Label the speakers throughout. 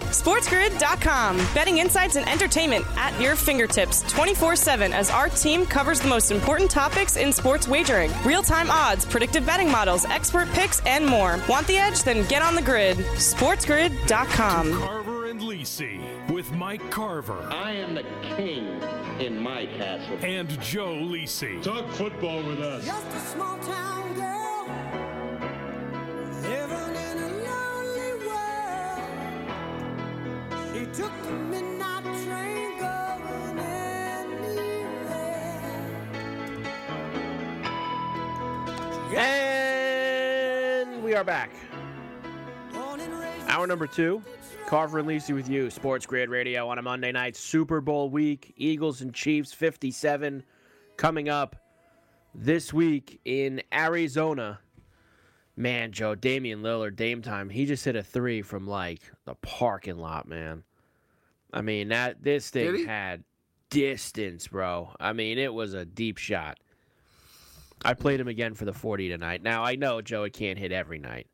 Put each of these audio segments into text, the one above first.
Speaker 1: SportsGrid.com. Betting insights and entertainment at your fingertips 24 7 as our team covers the most important topics in sports wagering real time odds, predictive betting models, expert picks, and more. Want the edge? Then get on the grid. SportsGrid.com.
Speaker 2: Carver and Lisi with Mike Carver.
Speaker 3: I am the king in my castle.
Speaker 2: And Joe Lisi.
Speaker 4: Talk football with us.
Speaker 5: And we are back. Hour number two. Carver and Lisi with you, Sports Grid Radio on a Monday night, Super Bowl week, Eagles and Chiefs 57 coming up this week in Arizona. Man, Joe, Damian Lillard, Dame time, he just hit a three from like the parking lot, man. I mean, that this thing had distance, bro. I mean, it was a deep shot. I played him again for the 40 tonight. Now, I know Joey can't hit every night.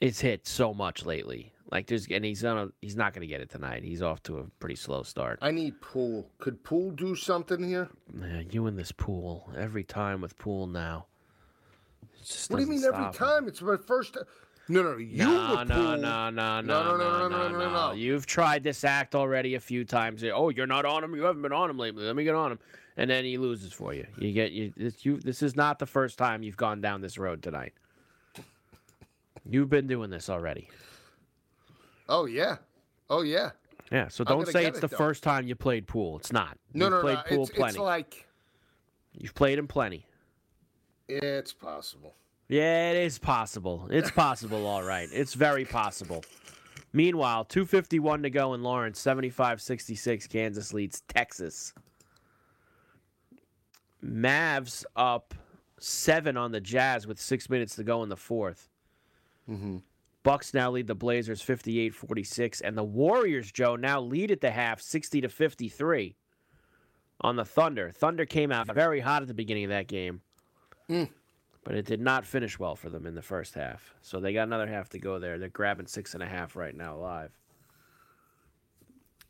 Speaker 5: It's hit so much lately. Like there's and he's gonna he's not gonna get it tonight. He's off to a pretty slow start.
Speaker 6: I need Poole. Could Poole do something here?
Speaker 5: Man, you in this pool every time with pool now.
Speaker 6: What do you mean every
Speaker 5: stop.
Speaker 6: time? It's my first. No, no, you
Speaker 5: No,
Speaker 6: with
Speaker 5: no,
Speaker 6: Poole.
Speaker 5: no, no, no,
Speaker 6: no, no, no, no, no, no, no.
Speaker 5: You've tried this act already a few times. Oh, you're not on him. You haven't been on him lately. Let me get on him, and then he loses for you. You get you. This, you, this is not the first time you've gone down this road tonight. You've been doing this already.
Speaker 6: Oh yeah, oh yeah.
Speaker 5: Yeah, so don't say it's
Speaker 6: it,
Speaker 5: the
Speaker 6: though.
Speaker 5: first time you played pool. It's not.
Speaker 6: No,
Speaker 5: You've
Speaker 6: no,
Speaker 5: played
Speaker 6: no.
Speaker 5: pool
Speaker 6: It's,
Speaker 5: plenty.
Speaker 6: it's like
Speaker 5: You've played him plenty.
Speaker 6: it's possible.
Speaker 5: Yeah, it is possible. It's possible, all right. It's very possible. Meanwhile, 251 to go in Lawrence, 75-66 Kansas leads Texas. Mavs up 7 on the Jazz with 6 minutes to go in the 4th.
Speaker 6: Mm-hmm.
Speaker 5: Bucks now lead the Blazers 58-46 and the Warriors, Joe, now lead at the half 60 to 53 on the Thunder. Thunder came out very hot at the beginning of that game. But it did not finish well for them in the first half. So they got another half to go there. They're grabbing six and a half right now live.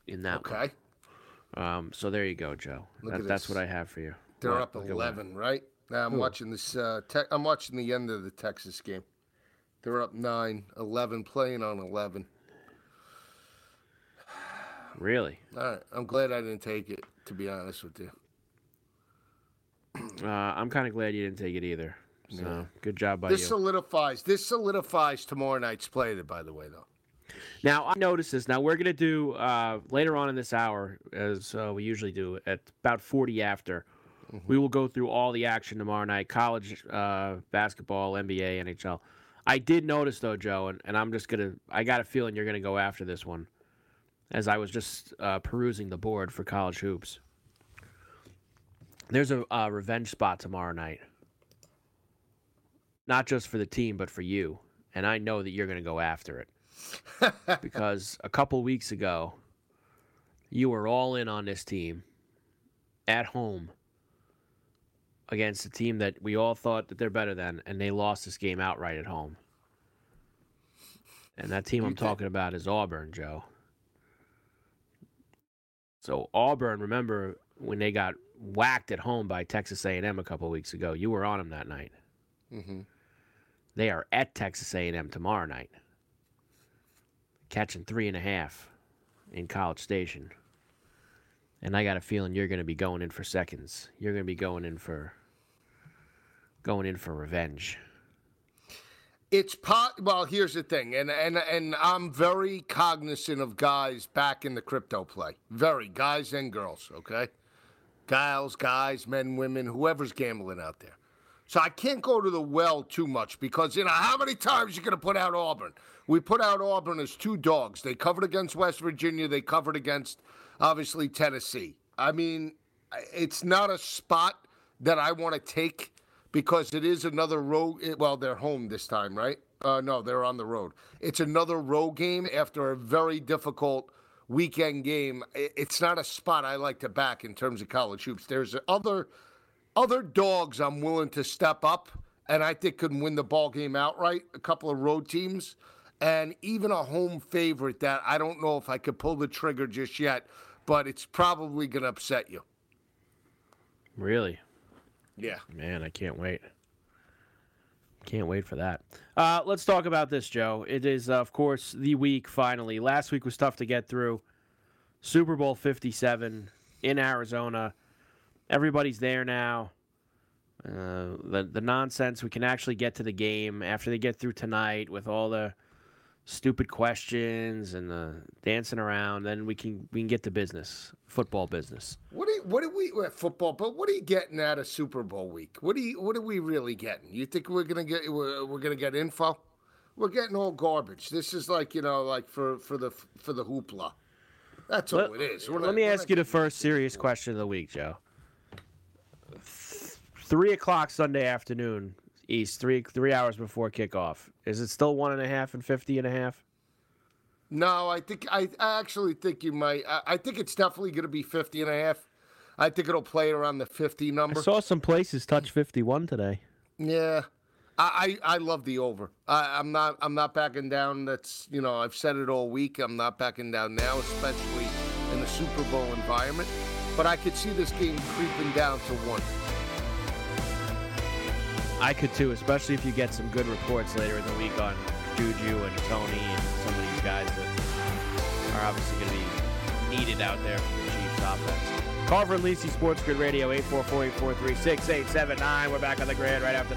Speaker 5: In that
Speaker 6: Okay.
Speaker 5: one. Um, so there you go, Joe. That, that's what I have for you.
Speaker 6: They're up eleven, right? Now I'm
Speaker 5: Who?
Speaker 6: watching this. Uh, te- I'm watching the end of the Texas game. They're up 9, 11, playing on eleven.
Speaker 5: Really?
Speaker 6: All right. I'm glad I didn't take it. To be honest with you.
Speaker 5: Uh, I'm kind of glad you didn't take it either. So
Speaker 6: Yeah.
Speaker 5: good job by
Speaker 6: This
Speaker 5: you.
Speaker 6: solidifies. This solidifies tomorrow night's play. By the way, though.
Speaker 5: Now I noticed this. Now we're gonna do uh, later on in this hour, as uh, we usually do at about forty after. We will go through all the action tomorrow night: college uh, basketball, NBA, NHL. I did notice though, Joe, and, and I'm just gonna. I got a feeling you're gonna go after this one, as I was just uh, perusing the board for college hoops. There's a uh, revenge spot tomorrow night. Not just for the team, but for you. And I know that you're going to go after it because a couple weeks ago, you were all in on this team at home against a team that we all thought that they're better than, and they lost this game outright at home. And that team I'm talking about is Auburn, Joe. So Auburn, remember when they got whacked at home by Texas A&M a couple weeks ago? You were on them that night.
Speaker 6: Mm-hmm.
Speaker 5: They are at Texas A&M tomorrow night. catching three and a half in College Station. And I got a feeling you're going to be going in for seconds. You're going to be going in for going in for revenge.
Speaker 6: It's pot. Well, here's the thing, and and and I'm very cognizant of guys back in the crypto play. Very guys and girls. Okay, gals, guys, men, women, whoever's gambling out there. So I can't go to the well too much because you know how many times you're going to put out Auburn. We put out Auburn as two dogs. They covered against West Virginia. They covered against obviously Tennessee. I mean, it's not a spot that I want to take because it is another road. Well, they're home this time, right? Uh, no, they're on the road. It's another road game after a very difficult weekend game. It's not a spot I like to back in terms of college hoops. There's other other dogs I'm willing to step up, and I think could win the ball game outright. A couple of road teams, and even a home favorite that I don't know if I could pull the trigger just yet, but it's probably going to upset you.
Speaker 5: Really?
Speaker 6: Yeah.
Speaker 5: Man, I can't wait. Can't wait for that. Uh, let's talk about this, Joe. It is, uh, of course, the week finally. Last week was tough to get through. Super Bowl 57 in Arizona. Everybody's there now. Uh, the the nonsense. We can actually get to the game after they get through tonight with all the stupid questions and the dancing around. Then we can we can get to business, football business.
Speaker 6: What do you, what do we uh, football? But what are you getting out of Super Bowl week? What do you what are we really getting? You think we're gonna get we're, we're gonna get info? We're getting all garbage. This is like you know like for for the for the hoopla. That's all
Speaker 5: Let,
Speaker 6: it is. We're
Speaker 5: let
Speaker 6: not-
Speaker 5: me ask you the first serious question of the week, Joe. Three o'clock Sunday afternoon, East, three three hours before kickoff. Is it still one and a half and fifty and a half?
Speaker 6: No, I think I, I actually think you might. I, I think it's definitely going to be 50 and a half. I think it'll play around the 50 number.
Speaker 5: I
Speaker 6: number.
Speaker 5: saw some places touch fifty-one today.
Speaker 6: Yeah. I, I, I love the over. I, I'm not I'm not backing down. That's you know I've said it all week. I'm not backing down now, especially in the Super Bowl environment. But I could see this game creeping down to one.
Speaker 5: I could too, especially if you get some good reports later in the week on Juju and Tony and some of these guys that are obviously going to be needed out there for the Chiefs offense. Carver and Lisi Sports Grid Radio 844-843-6879. We're back on the grid right after.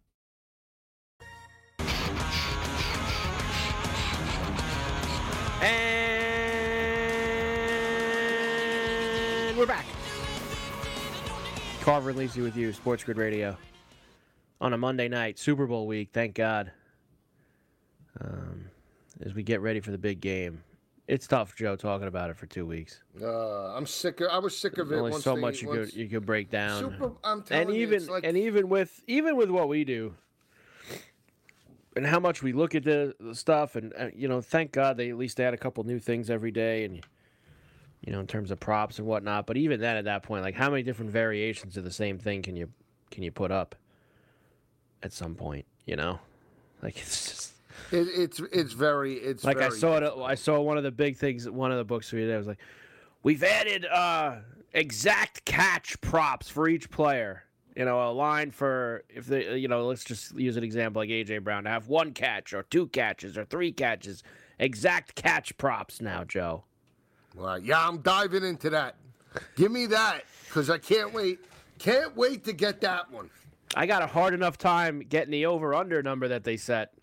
Speaker 5: We're back. Carver and Lisi with you, Sports Grid Radio. On a Monday night, Super Bowl week, thank God. Um, as we get ready for the big game. It's tough, Joe, talking about it for two weeks.
Speaker 6: Uh, I'm sick. Of, I was sick of
Speaker 5: There's
Speaker 6: it.
Speaker 5: only
Speaker 6: once
Speaker 5: so
Speaker 6: they-
Speaker 5: much you
Speaker 6: once-
Speaker 5: could you could break down.
Speaker 6: Super, I'm telling
Speaker 5: and
Speaker 6: you,
Speaker 5: even
Speaker 6: it's like
Speaker 5: and even with even with what we do and how much we look at the, the stuff and uh, you know thank god they at least add a couple new things every day and you know in terms of props and whatnot but even then at that point like how many different variations of the same thing can you can you put up at some point you know like it's just
Speaker 6: It, it's it's very it's
Speaker 5: like I
Speaker 6: very
Speaker 5: saw it. I saw one of the big things. One of the books we did I was like, we've added uh, exact catch props for each player. You know, a line for if they, you know, let's just use an example like AJ Brown to have one catch or two catches or three catches. Exact catch props now, Joe.
Speaker 6: Right. Yeah, I'm diving into that. Give me that because I can't wait. Can't wait to get that one.
Speaker 5: I got a hard enough time getting the over under number that they set.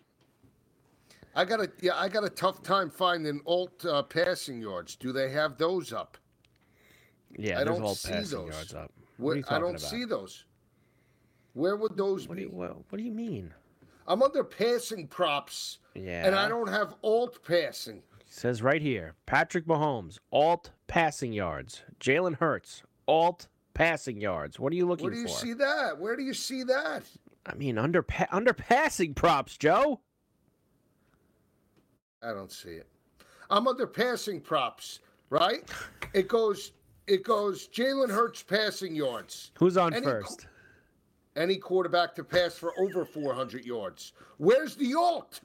Speaker 6: I got a yeah. I got a tough time finding alt uh, passing yards. Do they have those up?
Speaker 5: Yeah,
Speaker 6: I don't
Speaker 5: all
Speaker 6: see
Speaker 5: passing
Speaker 6: those.
Speaker 5: yards up.
Speaker 6: What,
Speaker 5: What are you
Speaker 6: I don't
Speaker 5: about?
Speaker 6: see those. Where would those
Speaker 5: What do
Speaker 6: be?
Speaker 5: you what, what do you mean?
Speaker 6: I'm under passing props,
Speaker 5: Yeah.
Speaker 6: and I don't have alt passing.
Speaker 5: Says right here Patrick Mahomes, alt passing yards. Jalen Hurts, alt passing yards. What are you looking for?
Speaker 6: Where do you
Speaker 5: for?
Speaker 6: see that? Where do you see that?
Speaker 5: I mean, under pa- under passing props, Joe.
Speaker 6: I don't see it. I'm under passing props, right? It goes. It goes. Jalen Hurts passing yards.
Speaker 5: Who's on
Speaker 6: Any
Speaker 5: first?
Speaker 6: Any quarterback to pass for over 400 yards. Where's the alt?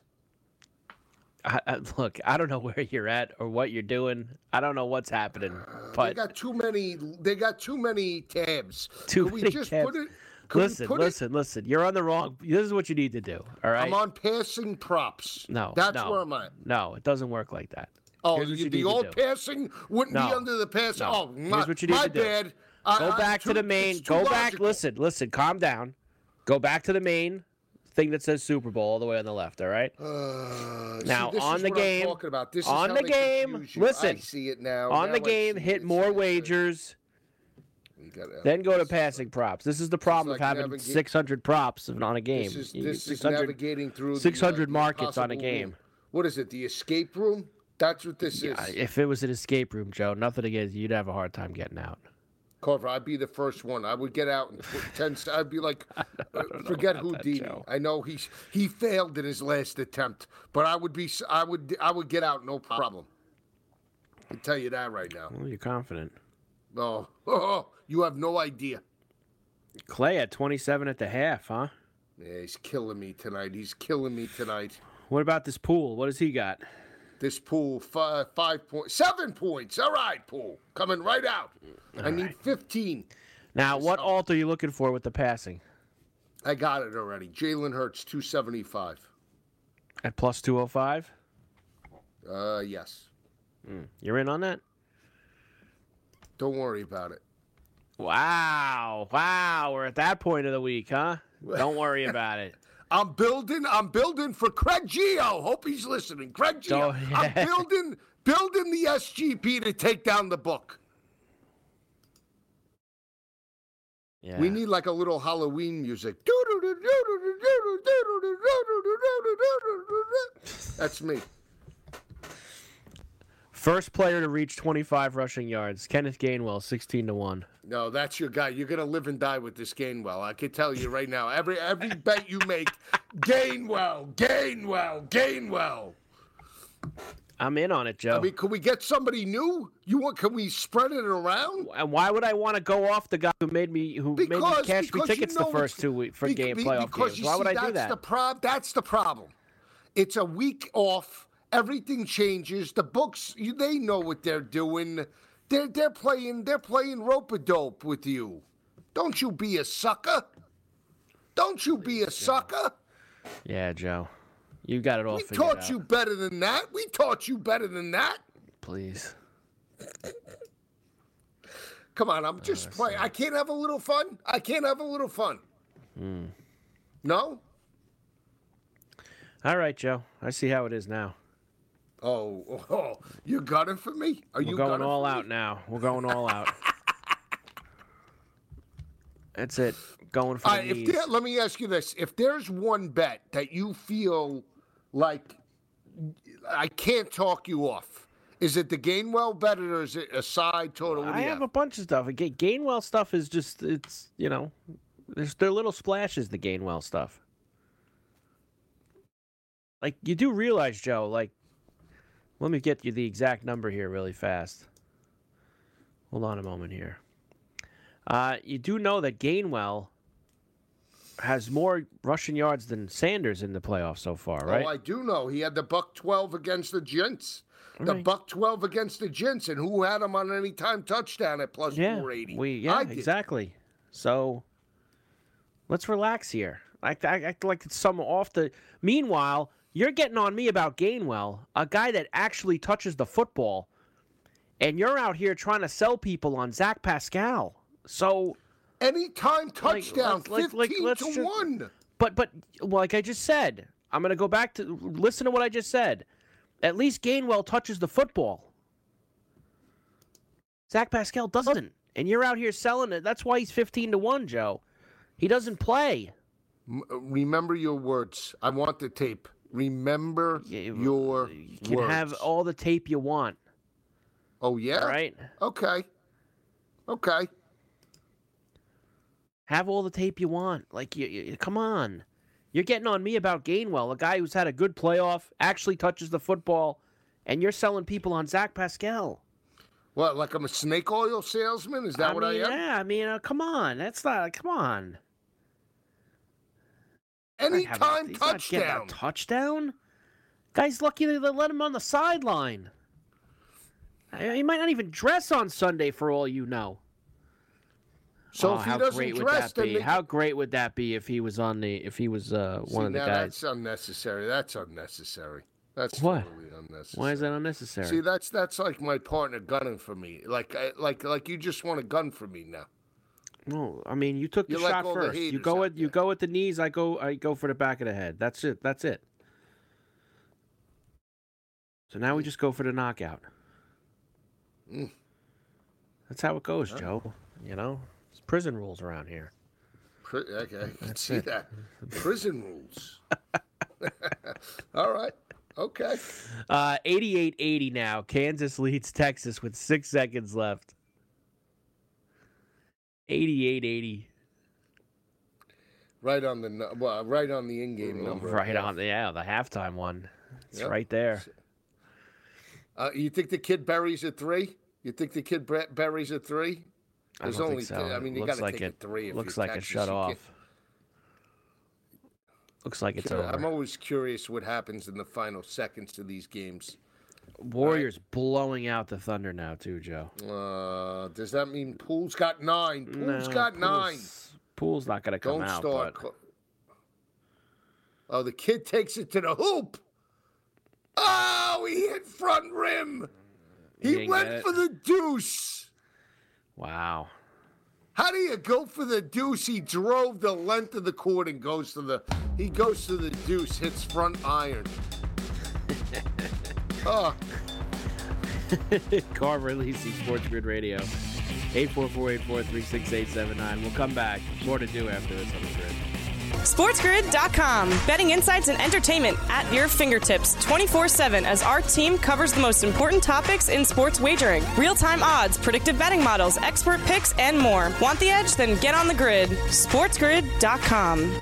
Speaker 5: I, I, look, I don't know where you're at or what you're doing. I don't know what's happening,
Speaker 6: They got too many. They got too many tabs.
Speaker 5: too
Speaker 6: Could
Speaker 5: many
Speaker 6: we just
Speaker 5: tabs.
Speaker 6: put it? we
Speaker 5: listen,
Speaker 6: it-
Speaker 5: listen, listen. You're on the wrong. This is what you need to do. All right.
Speaker 6: I'm on passing props.
Speaker 5: no,
Speaker 6: that's
Speaker 5: no,
Speaker 6: where I'm at.
Speaker 5: No, it doesn't work like that.
Speaker 6: Oh, you, the old passing wouldn't be under the pass.
Speaker 5: No.
Speaker 6: Oh,
Speaker 5: Here's
Speaker 6: my,
Speaker 5: what you need
Speaker 6: my
Speaker 5: to do.
Speaker 6: bad. I-
Speaker 5: Go
Speaker 6: I'm
Speaker 5: back
Speaker 6: too-
Speaker 5: to the main. Go back. Listen, listen. Calm down. Go back to the main thing that says Super Bowl all the way on the left. All right.
Speaker 6: Uh, see,
Speaker 5: Now,
Speaker 6: this
Speaker 5: on
Speaker 6: is
Speaker 5: the game-
Speaker 6: talking about. This
Speaker 5: on the game, listen,
Speaker 6: I see it now.
Speaker 5: on
Speaker 6: Now
Speaker 5: the game, hit more wagers, then go to passing props. This is the problem
Speaker 6: like
Speaker 5: of having
Speaker 6: navigate-
Speaker 5: 600 props on a game.
Speaker 6: This is, this is
Speaker 5: 600
Speaker 6: navigating through the, uh,
Speaker 5: 600 markets on a game.
Speaker 6: room. What is it? The escape room? That's what this
Speaker 5: Yeah,
Speaker 6: is.
Speaker 5: if it was an escape room, Joe, nothing against you, you'd have a hard time getting out.
Speaker 6: Carver, I'd be the first one. I would get out and ten. I'd be like, uh, forget Houdini. I know he's he failed in his last attempt, but I would be. I would. I would get out no problem. I tell you that right now.
Speaker 5: Well, you're confident.
Speaker 6: Oh, oh, you have no idea.
Speaker 5: Klay at 27 at the half, huh?
Speaker 6: Yeah, he's killing me tonight. He's killing me tonight.
Speaker 5: What about this Poole? What does he got?
Speaker 6: This Poole, five, five points, seven points. All right, Poole, coming right out. I need fifteen.
Speaker 5: Now, what alt are you looking for with the passing?
Speaker 6: I got it already. Jalen Hurts, two seventy-five.
Speaker 5: At plus 205?
Speaker 6: Uh, yes.
Speaker 5: You're in on that?
Speaker 6: Don't worry about it.
Speaker 5: Wow. Wow. We're at that point of the week, huh? Don't worry about it.
Speaker 6: I'm building. I'm building for Craig Geo. Hope he's listening. Craig Geo.
Speaker 5: Oh,
Speaker 6: I'm building, building the SGP to take down the book.
Speaker 5: Yeah.
Speaker 6: We need like a little Halloween music. That's me.
Speaker 5: First player to reach 25 rushing yards. Kenneth Gainwell, 16 to 1.
Speaker 6: No, that's your guy. You're gonna live and die with this Gainwell. I can tell you right now. Every every bet you make, Gainwell, Gainwell, Gainwell.
Speaker 5: I'm in on it, Joe.
Speaker 6: I mean, could we get somebody new? You want? Can we spread it around?
Speaker 5: and why would I want to go off the guy who made me who made me cash me
Speaker 6: because you
Speaker 5: tickets
Speaker 6: know
Speaker 5: the first two week for
Speaker 6: be-
Speaker 5: game
Speaker 6: be-
Speaker 5: playoff games? Why would
Speaker 6: see,
Speaker 5: I do
Speaker 6: that's
Speaker 5: that?
Speaker 6: The prob- that's the problem. It's a week off. Everything changes. The books, you, they know what they're doing. They're they're playing they're playing rope a dope with you. Don't you be a sucker. Don't you be a sucker.
Speaker 5: Yeah, Joe. You got it all
Speaker 6: We taught
Speaker 5: out.
Speaker 6: you better than that. We taught you better than that.
Speaker 5: Please.
Speaker 6: Come on, I'm just playing. I can't have a little fun. I can't have a little fun.
Speaker 5: Hmm.
Speaker 6: No.
Speaker 5: All right, Joe. I see how it is now.
Speaker 6: Oh, oh, you got it for me? Are
Speaker 5: We're
Speaker 6: you
Speaker 5: going all
Speaker 6: me?
Speaker 5: out now. We're going all out. That's it. Going for
Speaker 6: All
Speaker 5: the
Speaker 6: right, if there, let me ask you this: If there's one bet that you feel like I can't talk you off, is it the Gainwell bet or is it a side total?
Speaker 5: I have a bunch of stuff. Ga- Gainwell stuff is just it's you know, there's they're little splashes. The Gainwell stuff. Like you do realize, Joe. Like, let me get you the exact number here really fast. Hold on a moment here. Uh, you do know that Gainwell has more rushing yards than Sanders in the playoffs so far, right?
Speaker 6: Oh, I do know. He had the buck 12 against the Gents. The
Speaker 5: right.
Speaker 6: buck 12 against the Gents. And who had him on any time touchdown at plus
Speaker 5: yeah,
Speaker 6: 480?
Speaker 5: we yeah exactly. So let's relax here. I, I act like it's some off the. Meanwhile, you're getting on me about Gainwell, a guy that actually touches the football, and you're out here trying to sell people on Zach Pascal. So,
Speaker 6: Anytime
Speaker 5: Like,
Speaker 6: touchdown,
Speaker 5: let's- like-
Speaker 6: 15
Speaker 5: like,
Speaker 6: to
Speaker 5: just-
Speaker 6: 1.
Speaker 5: but but like I just said, I'm gonna go back to listen to what I just said. At least Gainwell touches the football. Zach Pascal doesn't, and you're out here selling it. That's why he's 15 to one, Joe. He doesn't play.
Speaker 6: Remember your words. I want the tape. Remember
Speaker 5: You-
Speaker 6: your
Speaker 5: You can
Speaker 6: words.
Speaker 5: have all the tape you want.
Speaker 6: Oh, yeah?
Speaker 5: All right,
Speaker 6: Okay. Okay.
Speaker 5: have all the tape you want. Like you, you come on. You're getting on me about Gainwell, a guy who's had a good playoff, actually touches the football, and you're selling people on Zach Pascal.
Speaker 6: What, like I'm a snake oil salesman? Is that
Speaker 5: I
Speaker 6: what
Speaker 5: mean,
Speaker 6: I am?
Speaker 5: Yeah, I mean, uh, come on. That's not. Come on. Not
Speaker 6: Anytime
Speaker 5: he's not
Speaker 6: touchdown.
Speaker 5: a touchdown. Guy's lucky they let him on the sideline. He might not even dress on Sunday for all you know.
Speaker 6: So
Speaker 5: Oh,
Speaker 6: if he
Speaker 5: how
Speaker 6: doesn't
Speaker 5: great would
Speaker 6: dress,
Speaker 5: that be?
Speaker 6: they-
Speaker 5: How great would that be if he was on the if he was uh, one
Speaker 6: See,
Speaker 5: of the guys?
Speaker 6: that's unnecessary. That's unnecessary. That's
Speaker 5: What?
Speaker 6: totally unnecessary.
Speaker 5: Why is that unnecessary?
Speaker 6: See, that's that's like my partner gunning for me. Like I- like like you just want to gun for me now.
Speaker 5: No, I mean you took the
Speaker 6: You like
Speaker 5: shot
Speaker 6: all the
Speaker 5: first. You go with you go with the knees. I go I go for the back of the head. That's it. That's it. So now we just go for the knockout.
Speaker 6: Mm.
Speaker 5: That's how it goes, Joe. You know, it's prison rules around here.
Speaker 6: Pri- okay, I can see that. Prison rules. All right. Okay.
Speaker 5: Uh, 88-80 now. Kansas leads Texas with six seconds left. 88-80.
Speaker 6: Right on the well, right on the in-game number.
Speaker 5: Right on the yeah, the halftime one. It's
Speaker 6: Yep.
Speaker 5: right there.
Speaker 6: Uh, you think the kid buries a three? You think the kid buries a three?
Speaker 5: I
Speaker 6: There's
Speaker 5: don't
Speaker 6: only.
Speaker 5: think so.
Speaker 6: th- I mean, you got to
Speaker 5: like
Speaker 6: take
Speaker 5: it.
Speaker 6: a three. If
Speaker 5: looks like it shut off. Looks like it's
Speaker 6: I'm
Speaker 5: over.
Speaker 6: always curious what happens in the final seconds to these games.
Speaker 5: Warriors blowing out the Thunder now too, Joe.
Speaker 6: Uh, does that mean Poole's got nine? Poole's
Speaker 5: No,
Speaker 6: got nine.
Speaker 5: Poole's- not going to come
Speaker 6: Don't
Speaker 5: out.
Speaker 6: start.
Speaker 5: but-
Speaker 6: Oh, the kid takes it to the hoop. Oh, he hit front rim.
Speaker 5: He
Speaker 6: He went for the deuce.
Speaker 5: Wow.
Speaker 6: How do you go for the deuce? He drove the length of the court and goes to the. He goes to the deuce, hits front iron. Oh,
Speaker 5: Carver Lisi, Sports Grid Radio. 844-843-6879. We'll come back. More to do after this on the grid.
Speaker 1: SportsGrid.com. Betting insights and entertainment at your fingertips 24 7 as our team covers the most important topics in sports wagering real time odds, predictive betting models, expert picks, and more. Want the edge? Then get on the grid. SportsGrid.com.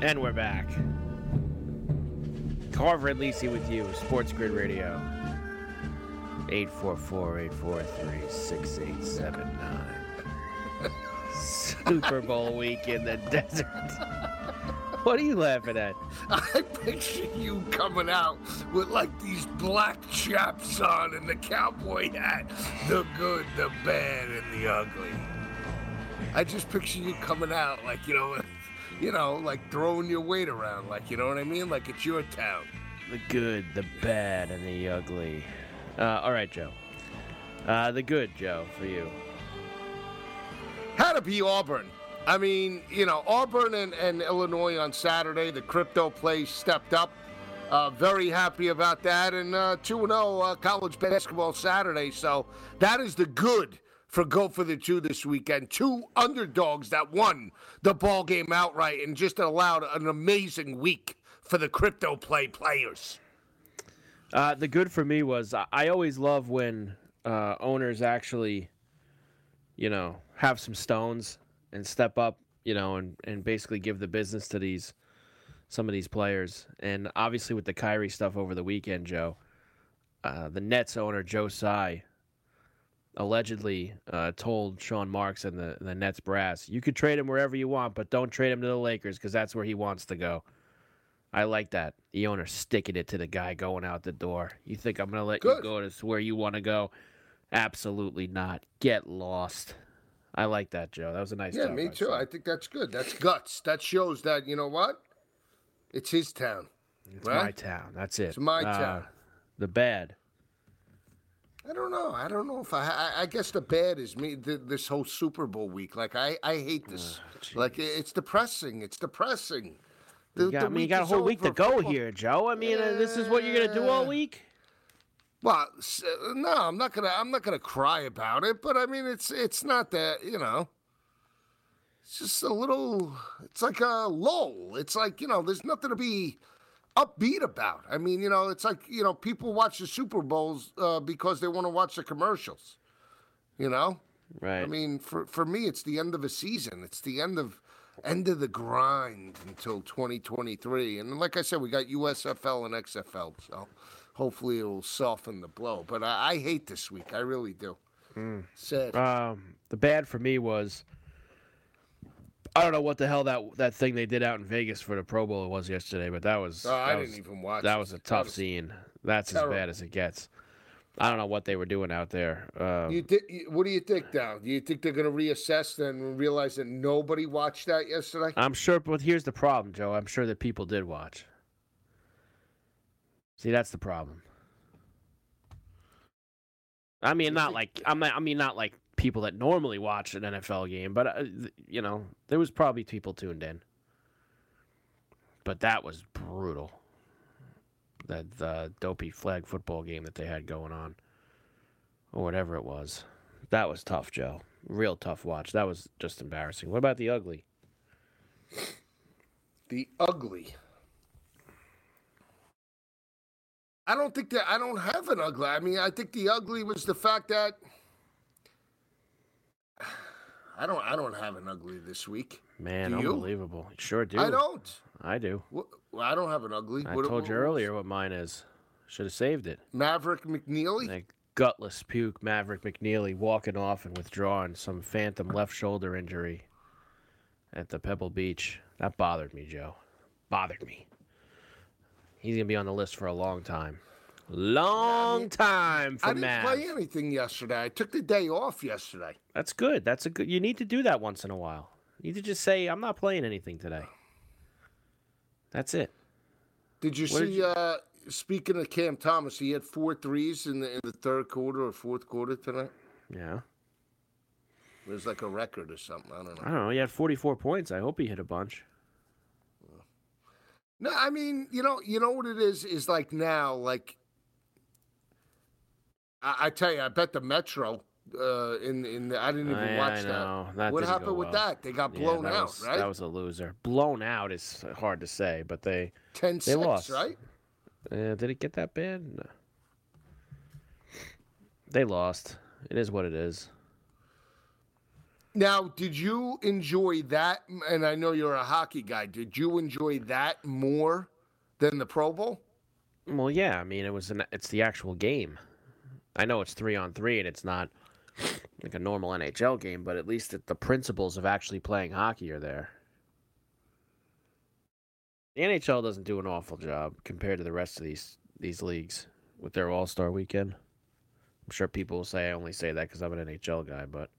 Speaker 5: And we're back. Carver and Lisi with you, Sports Grid Radio. 844-843-6879. Super Bowl week in the desert. What are you laughing at?
Speaker 6: I picture you coming out with like these black chaps on and the cowboy hat. The good, the bad, and the ugly. I just picture you coming out like, you know, you know, like throwing your weight around, like, you know what I mean? Like it's your town.
Speaker 5: The good, the bad, and the ugly. Uh, all right, Joe. Uh, the good, Joe, for you.
Speaker 6: Had to be Auburn. I mean, you know, Auburn and, and Illinois on Saturday, the crypto play stepped up. Uh, very happy about that. And uh, 2 0 uh, college basketball Saturday. So that is the good for Go for the Two this weekend. Two underdogs that won the ball game outright and just allowed an amazing week for the crypto play players.
Speaker 5: Uh, the good for me was I- always love when uh, owners actually, you know, have some stones and step up, you know, and, and basically give the business to these some of these players. And obviously with the Kyrie stuff over the weekend, Joe, uh, the Nets owner Joe Tsai allegedly uh, told Sean Marks and the the Nets brass, "You could trade him wherever you want, but don't trade him to the Lakers because that's where he wants to go." I like that. The owner sticking it to the guy going out the door. You think I'm going to let you go to where you want to go? Absolutely not. Get lost. I like that, Joe. That was a nice
Speaker 6: Yeah, me too. I think that's good. That's guts. That shows that, you know what? It's his town.
Speaker 5: It's
Speaker 6: right?
Speaker 5: my town. That's it.
Speaker 6: It's my
Speaker 5: Uh,
Speaker 6: town.
Speaker 5: the bad.
Speaker 6: I don't know. I don't know if I. I, I guess the bad is me. Th- this whole Super Bowl week. Like I, I hate this. like it- it's depressing. It's depressing. The,
Speaker 5: You got, I mean, you got a whole week to go here, Joe. I mean, uh, this is what you're gonna do all week.
Speaker 6: Well, uh, no, I'm not gonna. I'm not gonna cry about it. But I mean, it's it's not that. You know. It's just a little. It's like a lull. It's like you know. There's nothing to be upbeat about. I mean, you know, it's like you know, people watch the Super Bowls uh, because they want to watch the commercials. You know.
Speaker 5: Right.
Speaker 6: I mean, for for me, it's the end of a season. It's the end of end of the grind until 2023. And like I said, we got USFL and XFL, so hopefully it will soften the blow. But I, I hate this week. I really do. Sad.
Speaker 5: Um, the bad for me was I don't know what the hell that that thing they did out in Vegas for the Pro Bowl was yesterday, but that was
Speaker 6: Oh, I
Speaker 5: that
Speaker 6: didn't
Speaker 5: was-
Speaker 6: even watch
Speaker 5: That
Speaker 6: it.
Speaker 5: was a tough
Speaker 6: was
Speaker 5: scene. That's as bad as it gets. I don't know what they were doing out there. Uh,
Speaker 6: you you- what do you think now? Do you think they're going to reassess and realize that nobody watched that yesterday?
Speaker 5: I'm sure, but here's the problem, Joe. I'm sure that people did watch. See, that's the problem. I mean, not like I'm. Not, I mean, not like people that normally watch an NFL game, but uh, you know, there was probably people tuned in. But that was brutal. That the dopey flag football game that they had going on, or whatever it was, that was tough, Joe. Real tough watch. That was just embarrassing. What about the ugly?
Speaker 6: The ugly. I don't think that I don't have an ugly. I mean, I think the ugly was the fact that I don't I don't have an ugly this week.
Speaker 5: Man,
Speaker 6: Do
Speaker 5: unbelievable. You Sure do.
Speaker 6: I don't.
Speaker 5: I do.
Speaker 6: Well, I don't have an ugly.
Speaker 5: I
Speaker 6: What-
Speaker 5: told
Speaker 6: what-
Speaker 5: you earlier what mine is. Should have saved it.
Speaker 6: Maverick McNealy.
Speaker 5: That gutless puke Maverick McNealy walking off and withdrawing some phantom left shoulder injury at the Pebble Beach. That bothered me, Joe. Bothered me. He's gonna be on the list for a long time. Long time for
Speaker 6: I didn't
Speaker 5: Mav.
Speaker 6: play anything yesterday. I took the day off yesterday.
Speaker 5: That's good. That's a good. You need to do that once in a while. You need to just say, "I'm not playing anything today." That's it.
Speaker 6: Did you
Speaker 5: What did
Speaker 6: see?
Speaker 5: you-
Speaker 6: uh Speaking of Cam Thomas, he had four threes in the in the third quarter or fourth quarter tonight.
Speaker 5: Yeah.
Speaker 6: It was like a record or something. I don't know.
Speaker 5: I don't know. He had 44 points. I hope he hit a bunch.
Speaker 6: No, I mean, you know, you know what it is is like now, like I, I tell you, I bet the Metro uh, in in the, I didn't even
Speaker 5: I-
Speaker 6: watch
Speaker 5: I
Speaker 6: that.
Speaker 5: That
Speaker 6: what happened with
Speaker 5: well.
Speaker 6: that? They got blown
Speaker 5: that
Speaker 6: out,
Speaker 5: was-
Speaker 6: right?
Speaker 5: That was a loser. Blown out is hard to say, but they
Speaker 6: 10
Speaker 5: they
Speaker 6: 6,
Speaker 5: lost.
Speaker 6: right?
Speaker 5: Uh, did it get that bad? No. They lost. It is what it is.
Speaker 6: Now, did you enjoy that? And I know you're a hockey guy. Did you enjoy that more than the Pro Bowl?
Speaker 5: Well, yeah. I mean, it was an. It's the actual game. I know it's three on three, and it's not like a normal NHL game, but at least the principles of actually playing hockey are there. The NHL doesn't do an awful job compared to the rest of these these leagues with their All Star Weekend. I'm sure people will say I only say that because I'm an NHL guy, but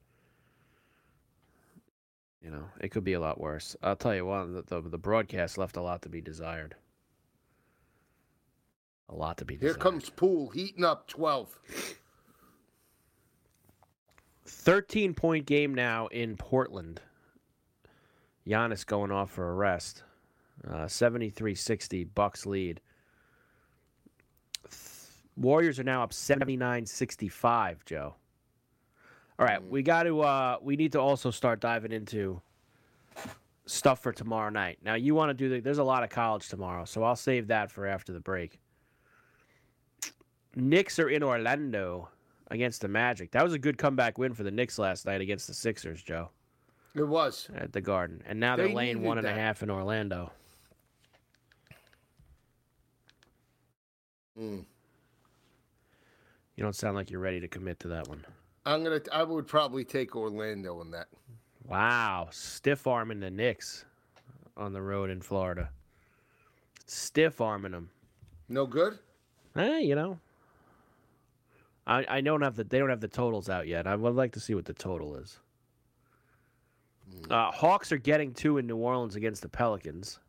Speaker 5: you know it could be a lot worse. I'll tell you one: the, the, the broadcast left a lot to be desired. A lot to be
Speaker 6: Here comes Poole heating up 12.
Speaker 5: 13 point game now in Portland. Giannis going off for a rest. Uh, 73-60 Bucks lead. Warriors are now up 79-65, Joe. All right, we got to uh we need to also start diving into stuff for tomorrow night. Now, you want to do the there's a lot of college tomorrow, so I'll save that for after the break. Knicks are in Orlando against the Magic. That was a good comeback win for the Knicks last night against the Sixers, Joe,
Speaker 6: It was.
Speaker 5: at the Garden. And now they're laying
Speaker 6: needed
Speaker 5: one and a half in Orlando.
Speaker 6: Mm.
Speaker 5: You don't sound like you're ready to commit to that one.
Speaker 6: I'm gonna. I would probably take Orlando in that.
Speaker 5: Wow, stiff arming the Knicks on the road in Florida. Stiff arming them.
Speaker 6: No good.
Speaker 5: Eh, you know. I I don't have the they don't have the totals out yet. I would like to see what the total is. Uh, Hawks are getting two in New Orleans against the Pelicans.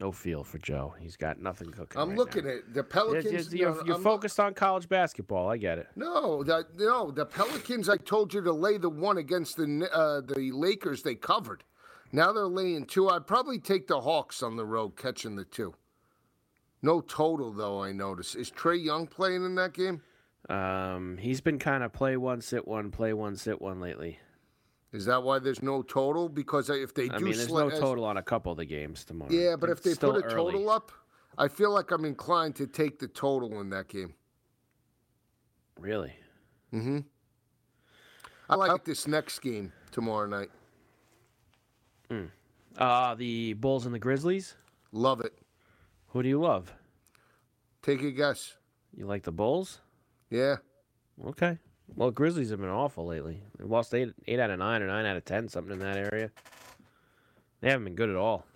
Speaker 5: No feel for Joe. He's got nothing cooking.
Speaker 6: I'm
Speaker 5: right
Speaker 6: looking
Speaker 5: now.
Speaker 6: at the
Speaker 5: You're,
Speaker 6: Pelicans.
Speaker 5: you're, you're
Speaker 6: I'm-
Speaker 5: focused on college basketball. I get it.
Speaker 6: No, the, no, the Pelicans. I told you to lay the one against the uh, the Lakers. They covered. Now they're laying two. I'd probably take the Hawks on the road, catching the two. No total though. I notice. Is Trae Young playing in that game?
Speaker 5: Um, he's been kind of play one, sit one, play one, sit one lately.
Speaker 6: Is that why there's no total? Because if they do,
Speaker 5: I mean, there's no
Speaker 6: as-
Speaker 5: total on a couple of the games tomorrow.
Speaker 6: Yeah, but if they put a
Speaker 5: early.
Speaker 6: total up, I feel like I'm inclined to take the total in that game.
Speaker 5: really,
Speaker 6: Mm-hmm. I like this next game tomorrow night.
Speaker 5: uh, the Bulls and the Grizzlies.
Speaker 6: Love it.
Speaker 5: Who do you love?
Speaker 6: Take a guess.
Speaker 5: You like the Bulls?
Speaker 6: Yeah.
Speaker 5: Okay. Well, Grizzlies have been awful lately. They lost eight, eight out of nine or nine out of ten, something in that area. They haven't been good at all.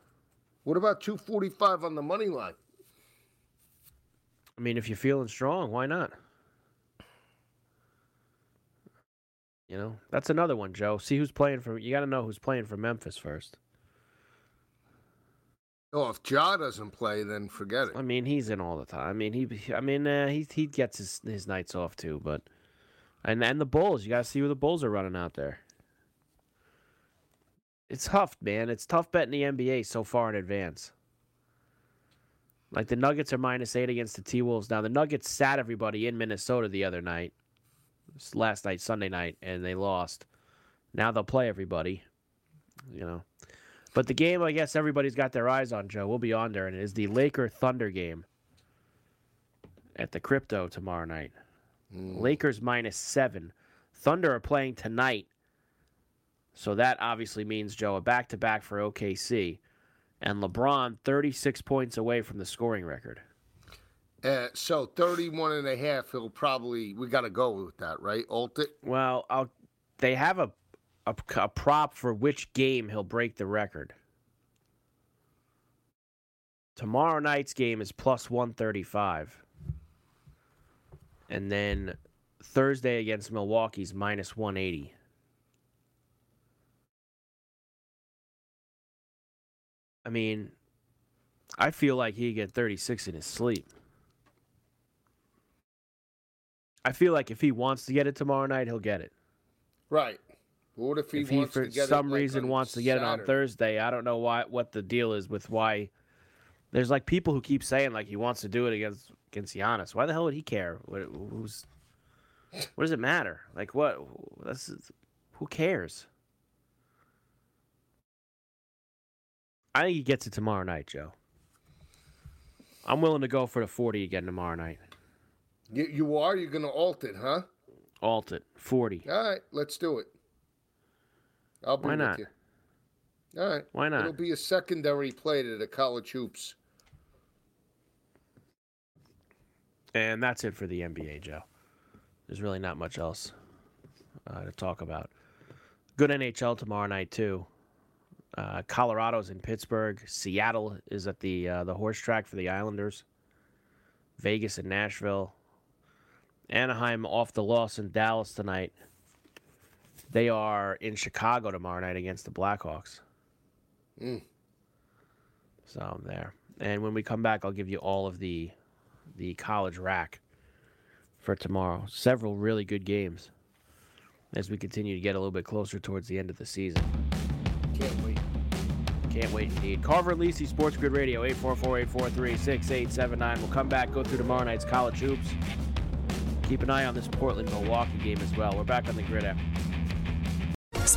Speaker 6: What about 245 on the money line?
Speaker 5: I mean, if you're feeling strong, why not? You know, that's another one, Joe. See who's playing for. You got to know who's playing for Memphis first.
Speaker 6: Oh, if Ja doesn't play, then forget it.
Speaker 5: I mean, he's in all the time. I mean, he. I mean, uh, he he gets his his nights off too, but and and the Bulls. You got to see where the Bulls are running out there. It's tough, man. It's tough betting the NBA so far in advance. Like the Nuggets are minus eight against the T Wolves. Now the Nuggets sat everybody in Minnesota the other night, last night, Sunday night, and they lost. Now they'll play everybody. You know. But the game, I guess everybody's got their eyes on, Joe. We'll be on there, and it is the Laker Thunder game at the Crypto tomorrow night. Lakers minus seven. Thunder are playing tonight. So that obviously means, Joe, a back to back for OKC. And LeBron 36 points away from the scoring record.
Speaker 6: Uh, so 31 and a half, he'll probably, we got to go with that, right? Alt it?
Speaker 5: Well, I'll, they have a, a, a prop for which game he'll break the record. Tomorrow night's game is plus 135. And then Thursday against Milwaukee's minus 180. I mean, I feel like he get 36 in his sleep. I feel like if he wants to get it tomorrow night, he'll get it.
Speaker 6: Right. What if he
Speaker 5: if he for some
Speaker 6: like,
Speaker 5: reason
Speaker 6: on
Speaker 5: wants to get it on Thursday, I don't know why what the deal is with why. There's like people who keep saying like he wants to do it against against Giannis. Why the hell would he care? What, who's what does it matter? Like what? That's who cares? I think he gets it tomorrow night, Joe. I'm willing to go for the 40 again tomorrow night.
Speaker 6: You, you are? You're going to alt it, huh?
Speaker 5: Alt it. 40.
Speaker 6: All right, let's do it. I'll be
Speaker 5: Why
Speaker 6: with
Speaker 5: not?
Speaker 6: you. All right.
Speaker 5: Why not?
Speaker 6: It'll be a secondary play to the college hoops.
Speaker 5: And that's it for the NBA, Joe. There's really not much else uh, to talk about. Good NHL tomorrow night too. Uh, Colorado's in Pittsburgh. Seattle is at the uh, the horse track for the Islanders. Vegas and Nashville. Anaheim off the loss in Dallas tonight. They are in Chicago tomorrow night against the Blackhawks.
Speaker 6: Mm.
Speaker 5: So I'm there. And when we come back, I'll give you all of the the college rack for tomorrow. Several really good games as we continue to get a little bit closer towards the end of the season.
Speaker 6: Can't wait.
Speaker 5: Can't wait indeed. Carver and Lisi Sports Grid Radio, 844-843-6879. We'll come back, go through tomorrow night's college hoops. Keep an eye on this Portland-Milwaukee game as well. We're back on the grid after.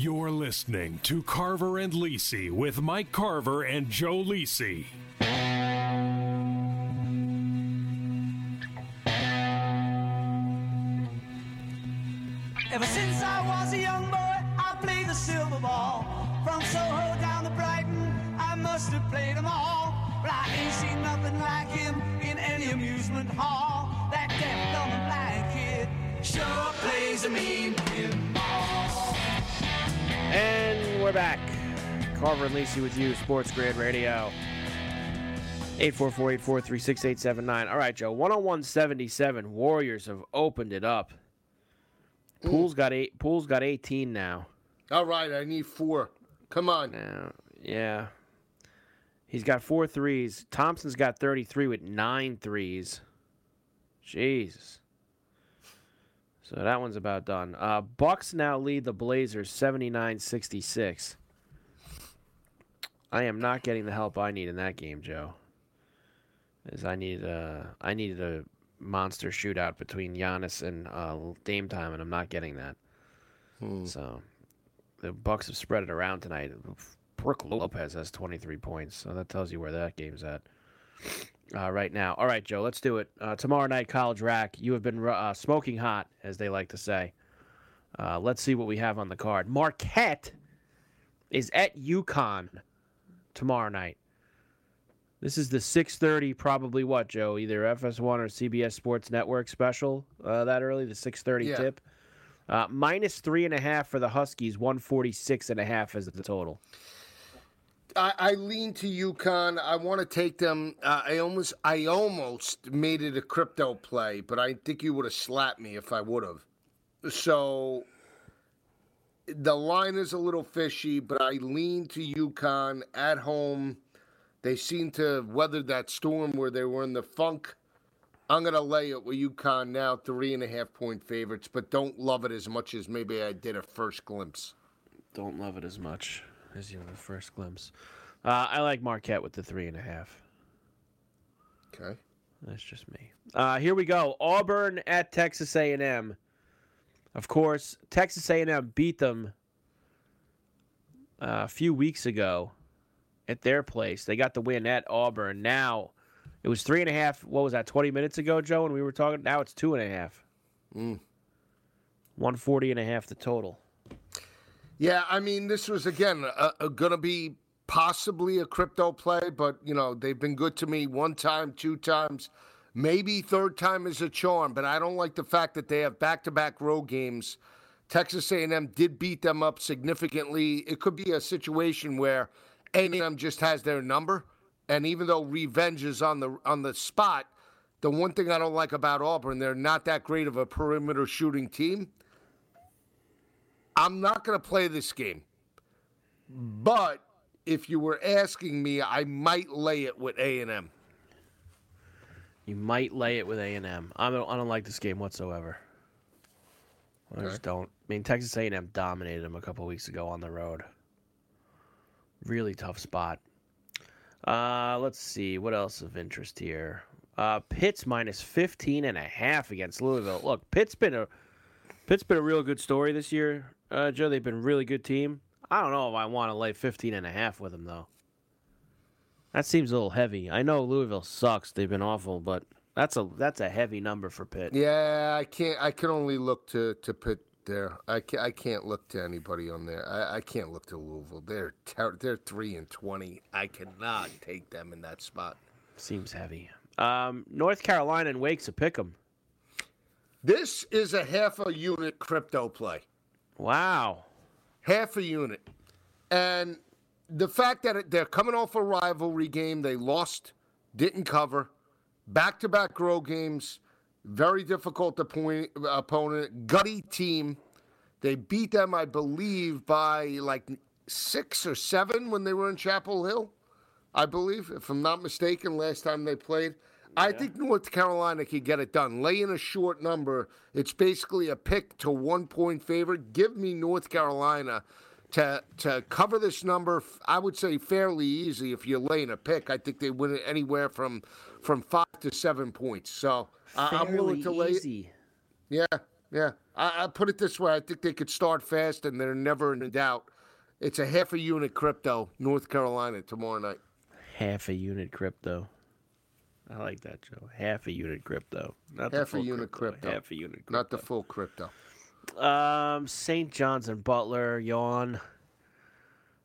Speaker 4: You're listening to Carver and Lisi with Mike Carver and Joe Lisi.
Speaker 7: Ever since I was a young boy, I played the silver ball. From Soho down to Brighton, I must have played them all. But I ain't seen nothing like him in any amusement hall. That deaf, dumb, and blind kid sure plays a mean pinball.
Speaker 5: And we're back. Carver and Lisi with you, Sports Grid Radio. 844-843-6879. All right, Joe. 101-77. Warriors have opened it up. Hmm. Poole's got eight. Poole's got 18 now.
Speaker 6: All right, I need four. Come on.
Speaker 5: Now, yeah. He's got four threes. Thompson's got 33 with nine threes. Jesus. So that one's about done. Uh, Bucks now lead the Blazers 79-66. I am not getting the help I need in that game, Joe. As I need uh I needed a monster shootout between Giannis and uh, Dame time, and I'm not getting that. So the Bucks have spread it around tonight. Brook Lopez has 23 points, so that tells you where that game's at uh, right now. All right, Joe, let's do it. Uh, tomorrow night, College Rack. You have been uh, smoking hot, as they like to say. Uh, let's see what we have on the card. Marquette is at UConn tomorrow night. This is the 6:30, probably what Joe? Either FS1 or CBS Sports Network special uh, that early. The 6:30
Speaker 6: Yeah.
Speaker 5: tip. Uh, minus three and a half for the Huskies. 146 and a half is the total.
Speaker 6: I, I lean to UConn. I want to take them. Uh, I almost, I almost made it a crypto play, but I think you would have slapped me if I would have. So the line is a little fishy, but I lean to UConn at home. They seem to have weathered that storm where they were in the funk. I'm gonna lay it with UConn now, three and a half point favorites, but don't love it as much as maybe I did at first glimpse.
Speaker 5: Don't love it as much as you the first glimpse. Uh, I like Marquette with the three and a half.
Speaker 6: Okay.
Speaker 5: That's just me. Uh, here we go. Auburn at Texas A&M. Of course, Texas A&M beat them uh, a few weeks ago at their place. They got the win at Auburn. Now it was three and a half. What was that? Twenty minutes ago, Joe, when we were talking. Now it's two and a half.
Speaker 6: Mm.
Speaker 5: One forty and a half the total.
Speaker 6: Yeah, I mean, this was again going to be possibly a crypto play, but you know they've been good to me one time, two times, maybe third time is a charm. But I don't like the fact that they have back-to-back road games. Texas A&M did beat them up significantly. It could be a situation where A&M just has their number, and even though revenge is on the on the spot, the one thing I don't like about Auburn, they're not that great of a perimeter shooting team. I'm not going to play this game, but if you were asking me, I might lay it with A and M.
Speaker 5: You might lay it with A and M. I don't. I don't like this game whatsoever. I
Speaker 6: Okay.
Speaker 5: just don't. I mean, Texas A and M dominated them a couple weeks ago on the road. Really tough spot. Uh, let's see what else of interest here. Uh, Pitt's minus 15 and a half against Louisville. Look, Pitt's been a Pitt's been a real good story this year. Uh, Joe, they've been a really good team. I don't know if I want to lay 15 and a half with them though. That seems a little heavy. I know Louisville sucks. They've been awful, but that's a that's a heavy number for Pitt.
Speaker 6: Yeah, I can't. I can only look to to Pitt there. I can't, I can't look to anybody on there. I, I can't look to Louisville. They're ter- they're three and twenty. I cannot take them in that spot.
Speaker 5: Seems heavy. Um, North Carolina and Wake's a pick 'em.
Speaker 6: This is a half a unit crypto play.
Speaker 5: Wow.
Speaker 6: half a unit. And the fact that it, they're coming off a rivalry game, they lost, didn't cover, back to back road games, very difficult opponent, opponent, gutty team. They beat them, I believe, by like six or seven when they were in Chapel Hill, I believe, if I'm not mistaken, last time they played. I think North Carolina could get it done. Lay in a short number. It's basically a pick to one point favorite. Give me North Carolina to to cover this number. I would say fairly easy if you're laying a pick. I think they win it anywhere from from five to seven points. So I'm willing to lay.
Speaker 5: easy.
Speaker 6: Yeah, yeah. I, I put it this way: I think they could start fast, and they're never in doubt. It's a half a unit crypto, North Carolina tomorrow night.
Speaker 5: Half a unit crypto. I like that, Joe. Half a unit crypto. Not the
Speaker 6: Half a
Speaker 5: full
Speaker 6: unit crypto.
Speaker 5: Half a unit crypto.
Speaker 6: Not the full crypto.
Speaker 5: Um, St. John's and Butler, yawn.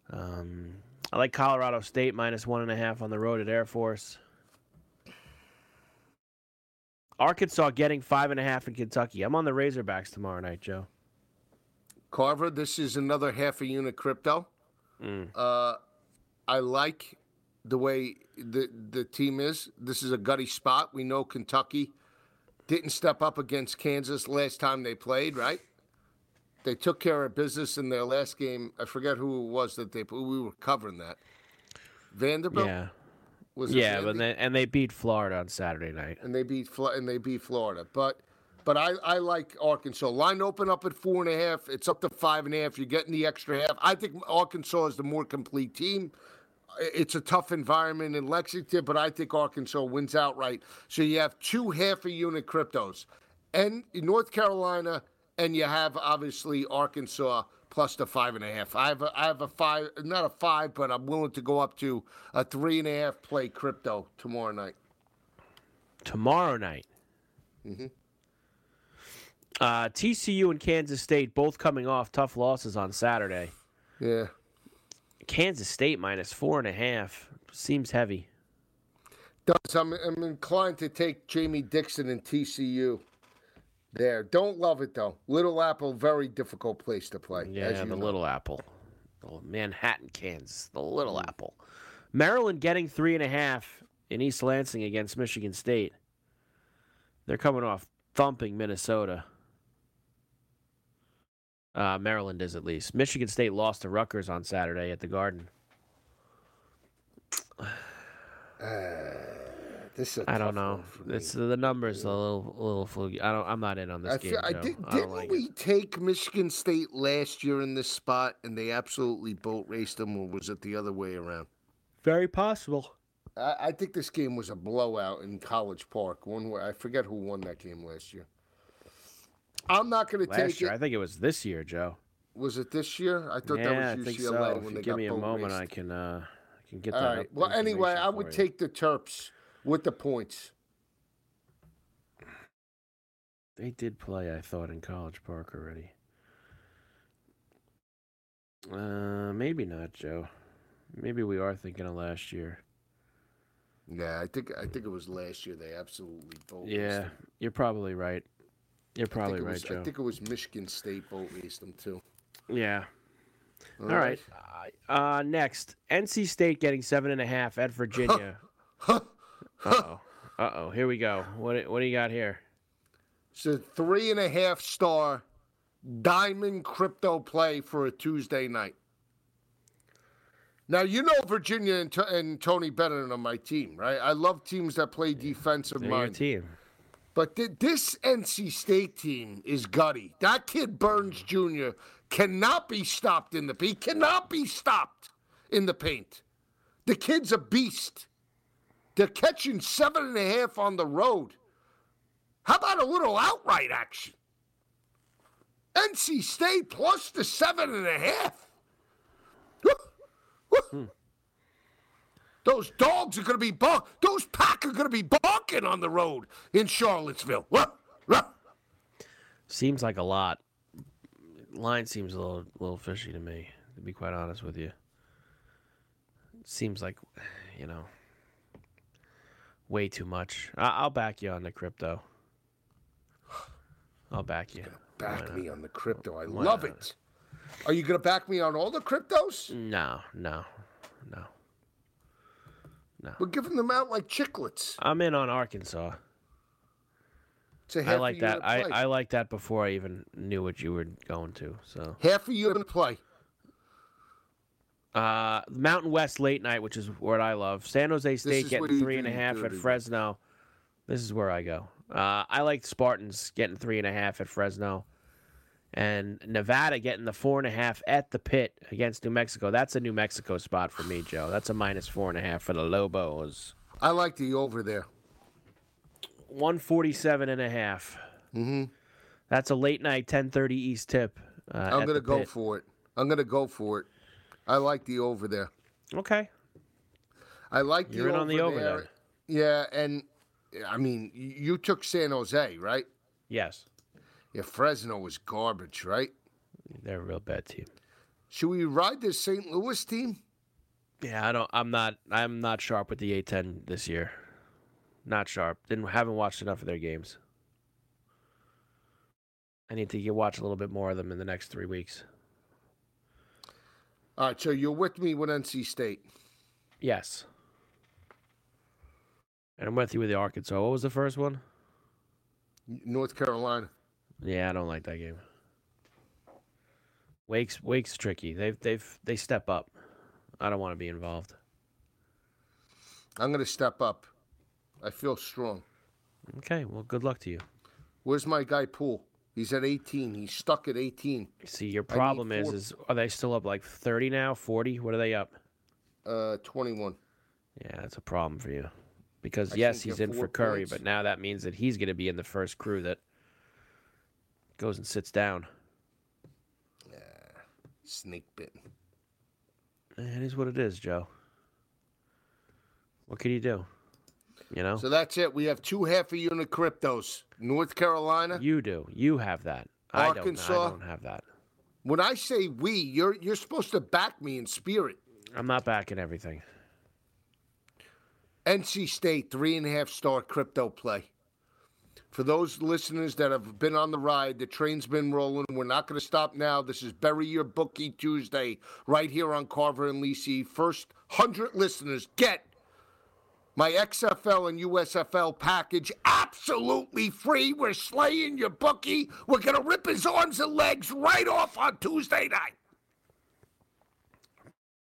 Speaker 5: Um, I like Colorado State minus one and a half on the road at Air Force. Arkansas getting five and a half in Kentucky. I'm on the Razorbacks tomorrow night, Joe.
Speaker 6: Carver, this is another half a unit crypto.
Speaker 5: Mm.
Speaker 6: Uh, I like the way the the team is. This is a gutty spot. We know Kentucky didn't step up against Kansas last time they played, right? They took care of business in their last game. I forget who it was that they we were covering that. Vanderbilt.
Speaker 5: Yeah,
Speaker 6: Was
Speaker 5: yeah, but they, and they beat Florida on Saturday night.
Speaker 6: and they beat and they beat Florida. But but I, I like Arkansas. Line open up at four and a half. It's up to five and a half. You're getting the extra half. I think Arkansas is the more complete team. It's a tough environment in Lexington, but I think Arkansas wins outright. So you have two half a unit cryptos, and North Carolina, and you have obviously Arkansas plus the five and a half. I have a, I have a five, not a five, but I'm willing to go up to a three and a half play crypto tomorrow night.
Speaker 5: Tomorrow night.
Speaker 6: Mm-hmm.
Speaker 5: Uh, TCU and Kansas State both coming off tough losses on Saturday.
Speaker 6: Yeah.
Speaker 5: Kansas State minus four and a half seems heavy.
Speaker 6: Does I'm, I'm inclined to take Jamie Dixon and TCU there. Don't love it though. Little Apple, very difficult place to play.
Speaker 5: Yeah,
Speaker 6: as
Speaker 5: the
Speaker 6: know.
Speaker 5: Little Apple, the Manhattan, Kansas, the Little mm. Apple. Maryland getting three and a half in East Lansing against Michigan State. They're coming off thumping Minnesota. Uh, Maryland is at least. Michigan State lost to Rutgers on Saturday at the Garden.
Speaker 6: This is a
Speaker 5: I don't know.
Speaker 6: one me.
Speaker 5: It's the numbers a little, a little fluky. I don't. I'm not in on this
Speaker 6: I
Speaker 5: game.
Speaker 6: feel, I
Speaker 5: Joe.
Speaker 6: did,
Speaker 5: I don't
Speaker 6: didn't
Speaker 5: like
Speaker 6: we
Speaker 5: it.
Speaker 6: take Michigan State last year in this spot and they absolutely boat raced them, or was it the other way around?
Speaker 5: Very possible.
Speaker 6: I, I think this game was a blowout in College Park. One where I forget who won that game last year. I'm not going to take
Speaker 5: year,
Speaker 6: it.
Speaker 5: I think it was this year, Joe.
Speaker 6: Was it this year? I thought
Speaker 5: yeah,
Speaker 6: that was
Speaker 5: I think
Speaker 6: UCLA
Speaker 5: so.
Speaker 6: when
Speaker 5: If
Speaker 6: they
Speaker 5: you give
Speaker 6: got
Speaker 5: me a moment,
Speaker 6: raced.
Speaker 5: I can uh, I can get
Speaker 6: All
Speaker 5: that.
Speaker 6: right. Well, anyway, I would
Speaker 5: you.
Speaker 6: take the Terps with the points.
Speaker 5: They did play, I thought, in College Park already. Uh, maybe not, Joe. Maybe we are thinking of last year.
Speaker 6: Yeah, I think I think it was last year. They absolutely raced
Speaker 5: Yeah, you're probably right. You're probably right,
Speaker 6: was,
Speaker 5: Joe.
Speaker 6: I think it was Michigan State boat raced them too.
Speaker 5: Yeah. All right. Uh, next, NC State getting seven and a half at Virginia. uh oh. Uh oh. Here we go. What What do you got here?
Speaker 6: It's a three and a half star diamond crypto play for a Tuesday night. Now you know Virginia and, T- and Tony Bennett on my team, right? I love teams that play defensive
Speaker 5: They're your team.
Speaker 6: But th- this NC State team is gutty. That kid Burns Jr. cannot be stopped in the he cannot be stopped in the paint. The kid's a beast. They're catching seven and a half on the road. How about a little outright action? NC State plus the seven and a half. Hmm. Those dogs are going to be bark. Those pack are going to be barking on the road in Charlottesville. Ruh, ruh.
Speaker 5: Seems like a lot. Line seems a little little fishy to me, to be quite honest with you. Seems like, you know, way too much. I- I'll back you on the crypto. I'll back you.
Speaker 6: Back me on the crypto. I
Speaker 5: Why
Speaker 6: love
Speaker 5: not?
Speaker 6: it. Are you going to back me on all the cryptos?
Speaker 5: No, no, no.
Speaker 6: We're giving them out like chiclets.
Speaker 5: I'm in on Arkansas.
Speaker 6: It's a
Speaker 5: I like that. I. I like that before I even knew what you were going to. So
Speaker 6: half of you a unit play.
Speaker 5: Uh, Mountain West late night, which is what I love. San Jose State getting three and a half at. Fresno. This is where I go. Uh, I like Spartans getting three and a half at Fresno, and Nevada getting the four and a half at the pit against New Mexico. That's a New Mexico spot for me, Joe. That's a minus four and a half for the Lobos.
Speaker 6: I like the over there.
Speaker 5: 147 and a half.
Speaker 6: Mm-hmm.
Speaker 5: That's a late night 10:30 East tip. Uh,
Speaker 6: I'm going to go
Speaker 5: Pit.
Speaker 6: for it. I'm going to go for it. I like the over there.
Speaker 5: Okay.
Speaker 6: I like the
Speaker 5: You're in
Speaker 6: over
Speaker 5: on the over
Speaker 6: there.
Speaker 5: then.
Speaker 6: Yeah, and I mean, you took San Jose, right?
Speaker 5: Yes.
Speaker 6: Yeah, Fresno was garbage, right?
Speaker 5: They're a real bad team.
Speaker 6: Should we ride this St. Louis team?
Speaker 5: Yeah, I don't. I'm not. I'm not sharp with the A10 this year. Not sharp. Didn't haven't watched enough of their games. I need to get watch a little bit more of them in the next three weeks.
Speaker 6: All right, so you're with me with NC State.
Speaker 5: Yes. And I'm with you with the Arkansas. What was the first one?
Speaker 6: North Carolina.
Speaker 5: Yeah, I don't like that game. Wake's Wake's tricky. They've they've they step up. I don't want to be involved.
Speaker 6: I'm going to step up. I feel strong.
Speaker 5: Okay, well, good luck to you.
Speaker 6: Where's my guy Poole? He's at 18. He's stuck at 18.
Speaker 5: See, your problem is,
Speaker 6: four-
Speaker 5: is are they still up like 30 now, 40? What are they up?
Speaker 6: Uh, 21.
Speaker 5: Yeah, that's a problem for you. Because
Speaker 6: I
Speaker 5: yes, he's in for Curry,
Speaker 6: points.
Speaker 5: but now that means that he's going to be in the first crew that goes and sits down.
Speaker 6: Yeah, Snake bit.
Speaker 5: It is what it is, Joe. What can you do? You know,
Speaker 6: So that's it. We have two half a unit cryptos. North Carolina.
Speaker 5: you do. You have that. I don't.
Speaker 6: Arkansas.
Speaker 5: I don't have that.
Speaker 6: When I say we, you're you're supposed to back me in spirit.
Speaker 5: I'm not backing everything.
Speaker 6: NC State three and a half star crypto play. For those listeners that have been on the ride, the train's been rolling. We're not going to stop now. This is Bury Your Bookie Tuesday, right here on Carver and Lisi. First hundred listeners get my XFL and USFL package absolutely free. We're slaying your bookie. We're going to rip his arms and legs right off on Tuesday night.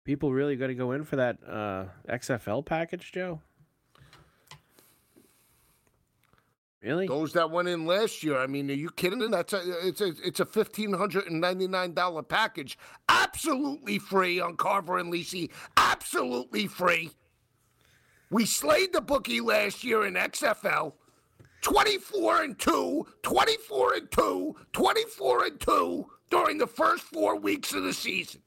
Speaker 5: People really going to go in for that uh, XFL package, Joe? Really?
Speaker 6: Those that went in last year, I mean, are you kidding? That's a it's a it's a fifteen hundred and ninety nine dollar package, absolutely free on Carver and Lisi, absolutely free. We slayed the bookie last year in XFL. 24 and 2, 24 and 2, 24 and 2 during the first four weeks of the season.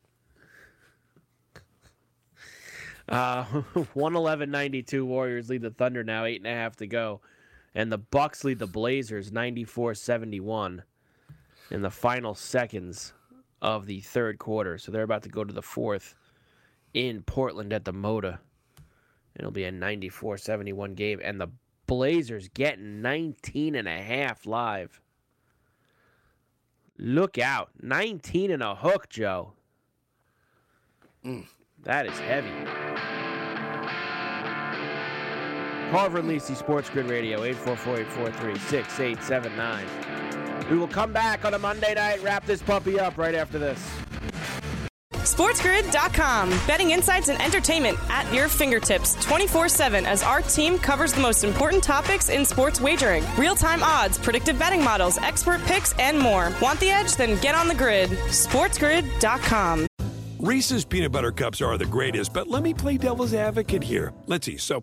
Speaker 5: Uh, 111.92 Warriors lead the Thunder now, eight and a half to go. And the Bucks lead the Blazers 94-71 in the final seconds of the third quarter. So they're about to go to the fourth in Portland at the Moda. It'll be a 94-71 game. And the Blazers getting 19 and a half live. Look out. 19 and a hook, Joe. Mm. That is heavy. Carver and Lisi Sports Grid Radio, 844-843-6879. We will come back on a Monday night, wrap this puppy up right after this.
Speaker 1: SportsGrid.com. Betting insights and entertainment at your fingertips 24 7 as our team covers the most important topics in sports wagering real time odds, predictive betting models, expert picks, and more. Want the edge? Then get on the grid. SportsGrid.com.
Speaker 2: Reese's peanut butter cups are the greatest, but let me play devil's advocate here. Let's see. So,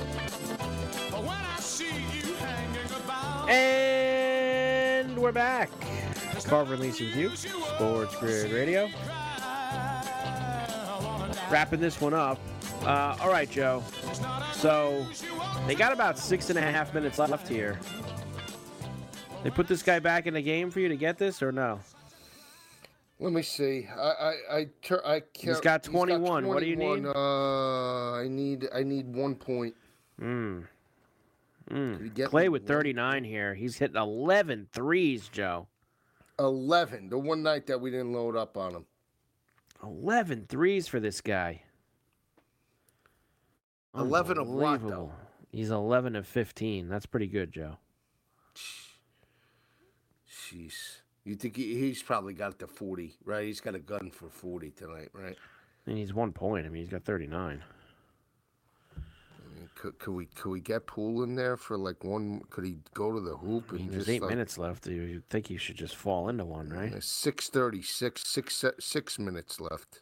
Speaker 5: And we're back. Carver and Lisi with you, Sports Grid Radio. Wrapping this one up. Uh, all right, Joe. So they got about six and a half minutes left here. They put this guy back in the game for you to get this, or no?
Speaker 6: Let me see. I I I, tur- I can't.
Speaker 5: He's got 21. What do you need?
Speaker 6: Uh, I need I need one point.
Speaker 5: Mm.
Speaker 6: Klay
Speaker 5: with
Speaker 6: one?
Speaker 5: 39 here. He's hitting 11 threes, Joe.
Speaker 6: Eleven. The one night that we didn't load up on him.
Speaker 5: 11 threes for this guy.
Speaker 6: 11 of what, though?
Speaker 5: He's 11 of 15. That's pretty good, Joe.
Speaker 6: Jeez. You think he, he's probably got to forty, right? He's got a gun for forty tonight, right?
Speaker 5: And he's one point. I mean, he's got 39.
Speaker 6: Could, could we could we get Poole in there for like one? Could he go to the hoop
Speaker 5: I mean, there's
Speaker 6: just
Speaker 5: eight
Speaker 6: like,
Speaker 5: minutes left. You think he should just fall into one, right?
Speaker 6: Six thirty six, six six minutes left.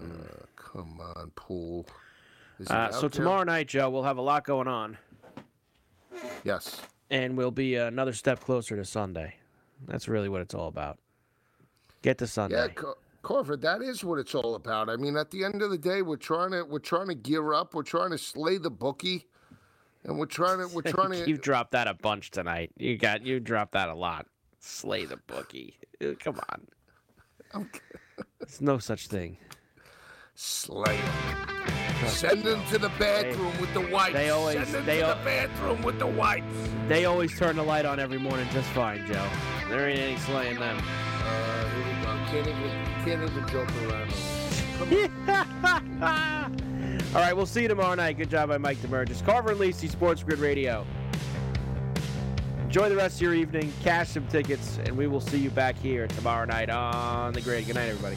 Speaker 6: Uh, come on, Poole.
Speaker 5: Uh, so
Speaker 6: there?
Speaker 5: tomorrow night, Joe, we'll have a lot going on,
Speaker 6: Yes.
Speaker 5: and we'll be another step closer to Sunday. That's really what it's all about. Get to Sunday.
Speaker 6: Yeah, Car- Carver, that is what it's all about. I mean, at the end of the day, we're trying to we're trying to gear up. We're trying to slay the bookie, and we're trying to we're trying to.
Speaker 5: You've dropped that a bunch tonight. You got you dropped that a lot. Slay the bookie. Uh, Come on. There's no such thing.
Speaker 6: Slay him. Send them to the bathroom with the wipes.
Speaker 5: they always-
Speaker 6: Send them
Speaker 5: they
Speaker 6: to
Speaker 5: al-
Speaker 6: the bathroom with the whites.
Speaker 5: They always turn the light on every morning just fine, Joe. There ain't any slaying them.
Speaker 6: Uh, here we go. Can't even can't even joke around.
Speaker 5: All right, we'll see you tomorrow night. Good job by Mike DeMurgis. Carver and Lisi, Sports Grid Radio. Enjoy the rest of your evening. Cash some tickets, and we will see you back here tomorrow night on the grid. Good night, everybody.